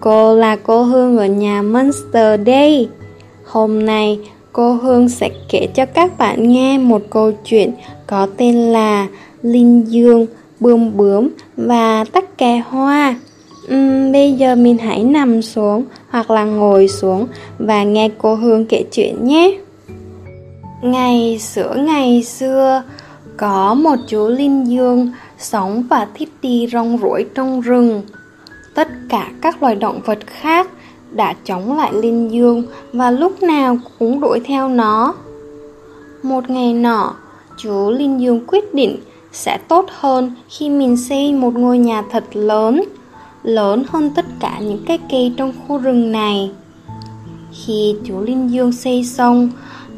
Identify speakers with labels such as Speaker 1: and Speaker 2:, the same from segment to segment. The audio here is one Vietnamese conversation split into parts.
Speaker 1: Cô là cô Hương ở nhà Monster đây. Hôm nay cô Hương sẽ kể cho các bạn nghe một câu chuyện có tên là Linh Dương, Bươm Bướm và Tắc Kè Hoa. Uhm, Bây giờ mình hãy nằm xuống hoặc là ngồi xuống và nghe cô Hương kể chuyện nhé. Ngày xưa ngày xưa có một chú Linh Dương sống và thích đi rong ruổi trong rừng. Tất cả các loài động vật khác đã chống lại Linh Dương và lúc nào cũng đuổi theo nó. Một ngày nọ, chú Linh Dương quyết định sẽ tốt hơn khi mình xây một ngôi nhà thật lớn, lớn hơn tất cả những cái cây trong khu rừng này. Khi chú Linh Dương xây xong,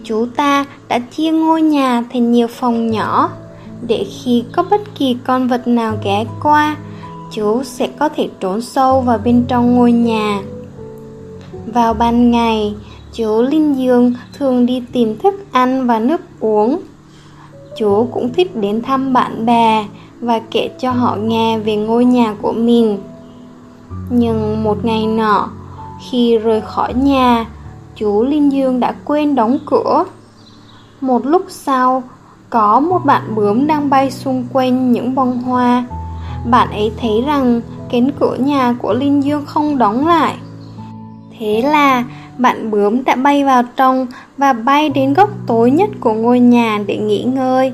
Speaker 1: chú ta đã chia ngôi nhà thành nhiều phòng nhỏ, để khi có bất kỳ con vật nào ghé qua, chú sẽ có thể trốn sâu vào bên trong ngôi nhà. Vào ban ngày, chú Linh Dương thường đi tìm thức ăn và nước uống. Chú cũng thích đến thăm bạn bè và kể cho họ nghe về ngôi nhà của mình. Nhưng một ngày nọ, khi rời khỏi nhà, chú Linh Dương đã quên đóng cửa. Một lúc sau, có một bạn bướm đang bay xung quanh những bông hoa bạn ấy thấy rằng cánh cửa nhà của Linh Dương không đóng lại. Thế là bạn bướm đã bay vào trong và bay đến góc tối nhất của ngôi nhà để nghỉ ngơi.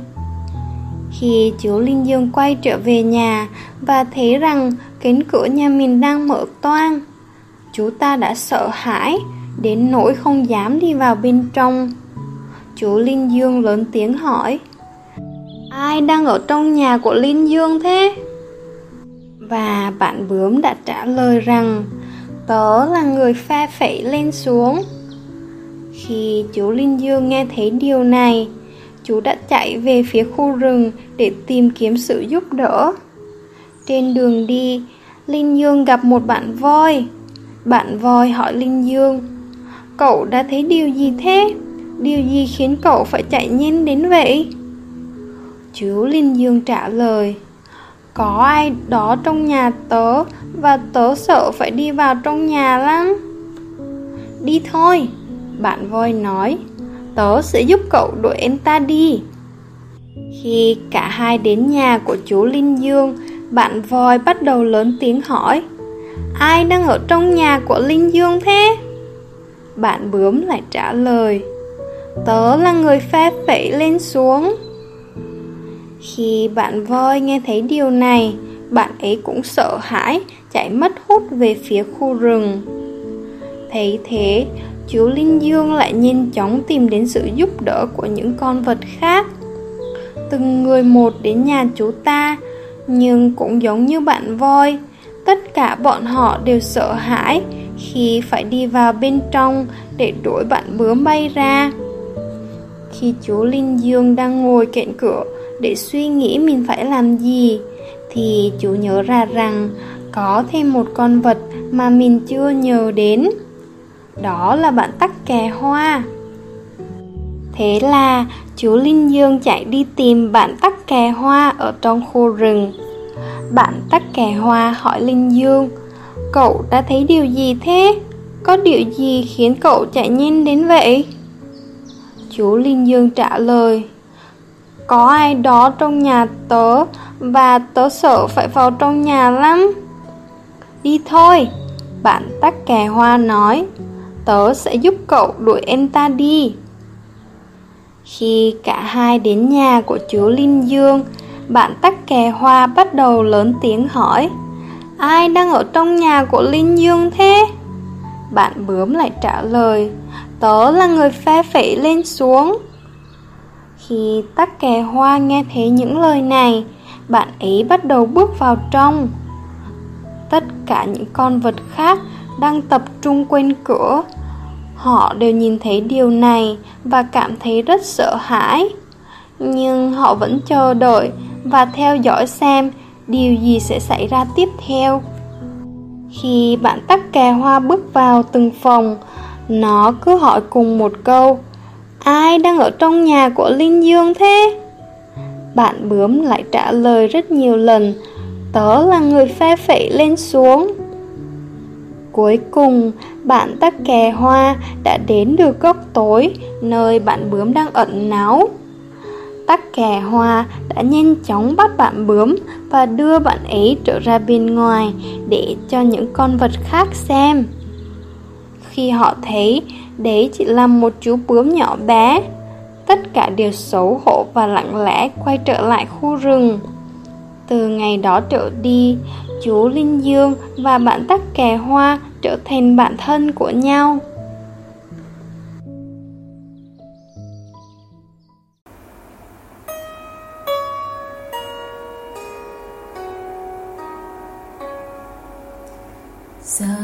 Speaker 1: Khi chú Linh Dương quay trở về nhà và thấy rằng cánh cửa nhà mình đang mở toang, chú ta đã sợ hãi đến nỗi không dám đi vào bên trong. Chú Linh Dương lớn tiếng hỏi Ai đang ở trong nhà của Linh Dương thế? Và bạn bướm đã trả lời rằng Tớ là người pha phẩy lên xuống Khi chú Linh Dương nghe thấy điều này Chú đã chạy về phía khu rừng để tìm kiếm sự giúp đỡ Trên đường đi, Linh Dương gặp một bạn voi Bạn voi hỏi Linh Dương Cậu đã thấy điều gì thế? Điều gì khiến cậu phải chạy nhanh đến vậy? Chú Linh Dương trả lời có ai đó trong nhà tớ Và tớ sợ phải đi vào trong nhà lắm Đi thôi, Bạn voi nói. Tớ sẽ giúp cậu đuổi em ta đi. Khi cả hai đến nhà của chú Linh Dương, Bạn voi bắt đầu lớn tiếng hỏi, Ai đang ở trong nhà của Linh Dương thế? Bạn bướm lại trả lời, Tớ là người phép phẩy lên xuống khi bạn voi nghe thấy điều này, bạn ấy cũng sợ hãi, chạy mất hút về phía khu rừng. Thấy thế, chú Linh Dương lại nhanh chóng tìm đến sự giúp đỡ của những con vật khác. Từng người một đến nhà chú ta, nhưng cũng giống như bạn voi, tất cả bọn họ đều sợ hãi khi phải đi vào bên trong để đuổi bạn bướm bay ra. Khi chú Linh Dương đang ngồi cạnh cửa, để suy nghĩ mình phải làm gì, thì chú nhớ ra rằng có thêm một con vật mà mình chưa nhớ đến. Đó là bạn tắc kè hoa. Thế là chú linh dương chạy đi tìm bạn tắc kè hoa ở trong khu rừng. Bạn tắc kè hoa hỏi linh dương, cậu đã thấy điều gì thế? Có điều gì khiến cậu chạy nhanh đến vậy? Chú linh dương trả lời có ai đó trong nhà tớ Và tớ sợ phải vào trong nhà lắm. Đi thôi, Bạn tắc kè hoa nói. Tớ sẽ giúp cậu đuổi em ta đi. Khi cả hai đến nhà của chú Linh Dương, Bạn tắc kè hoa bắt đầu lớn tiếng hỏi, Ai đang ở trong nhà của Linh Dương thế? Bạn bướm lại trả lời, Tớ là người phe phẩy lên xuống khi tắc kè hoa nghe thấy những lời này, bạn ấy bắt đầu bước vào trong. Tất cả những con vật khác đang tập trung quanh cửa. Họ đều nhìn thấy điều này và cảm thấy rất sợ hãi. Nhưng họ vẫn chờ đợi và theo dõi xem điều gì sẽ xảy ra tiếp theo. Khi bạn tắc kè hoa bước vào từng phòng, nó cứ hỏi cùng một câu Ai đang ở trong nhà của Linh Dương thế? Bạn bướm lại trả lời rất nhiều lần Tớ là người phe phẩy lên xuống Cuối cùng, bạn tắc kè hoa đã đến được góc tối nơi bạn bướm đang ẩn náu. Tắc kè hoa đã nhanh chóng bắt bạn bướm và đưa bạn ấy trở ra bên ngoài để cho những con vật khác xem. Khi họ thấy đấy chỉ là một chú bướm nhỏ bé, tất cả đều xấu hổ và lặng lẽ quay trở lại khu rừng. Từ ngày đó trở đi, chú Linh Dương và bạn tắc kè hoa trở thành bạn thân của nhau.
Speaker 2: So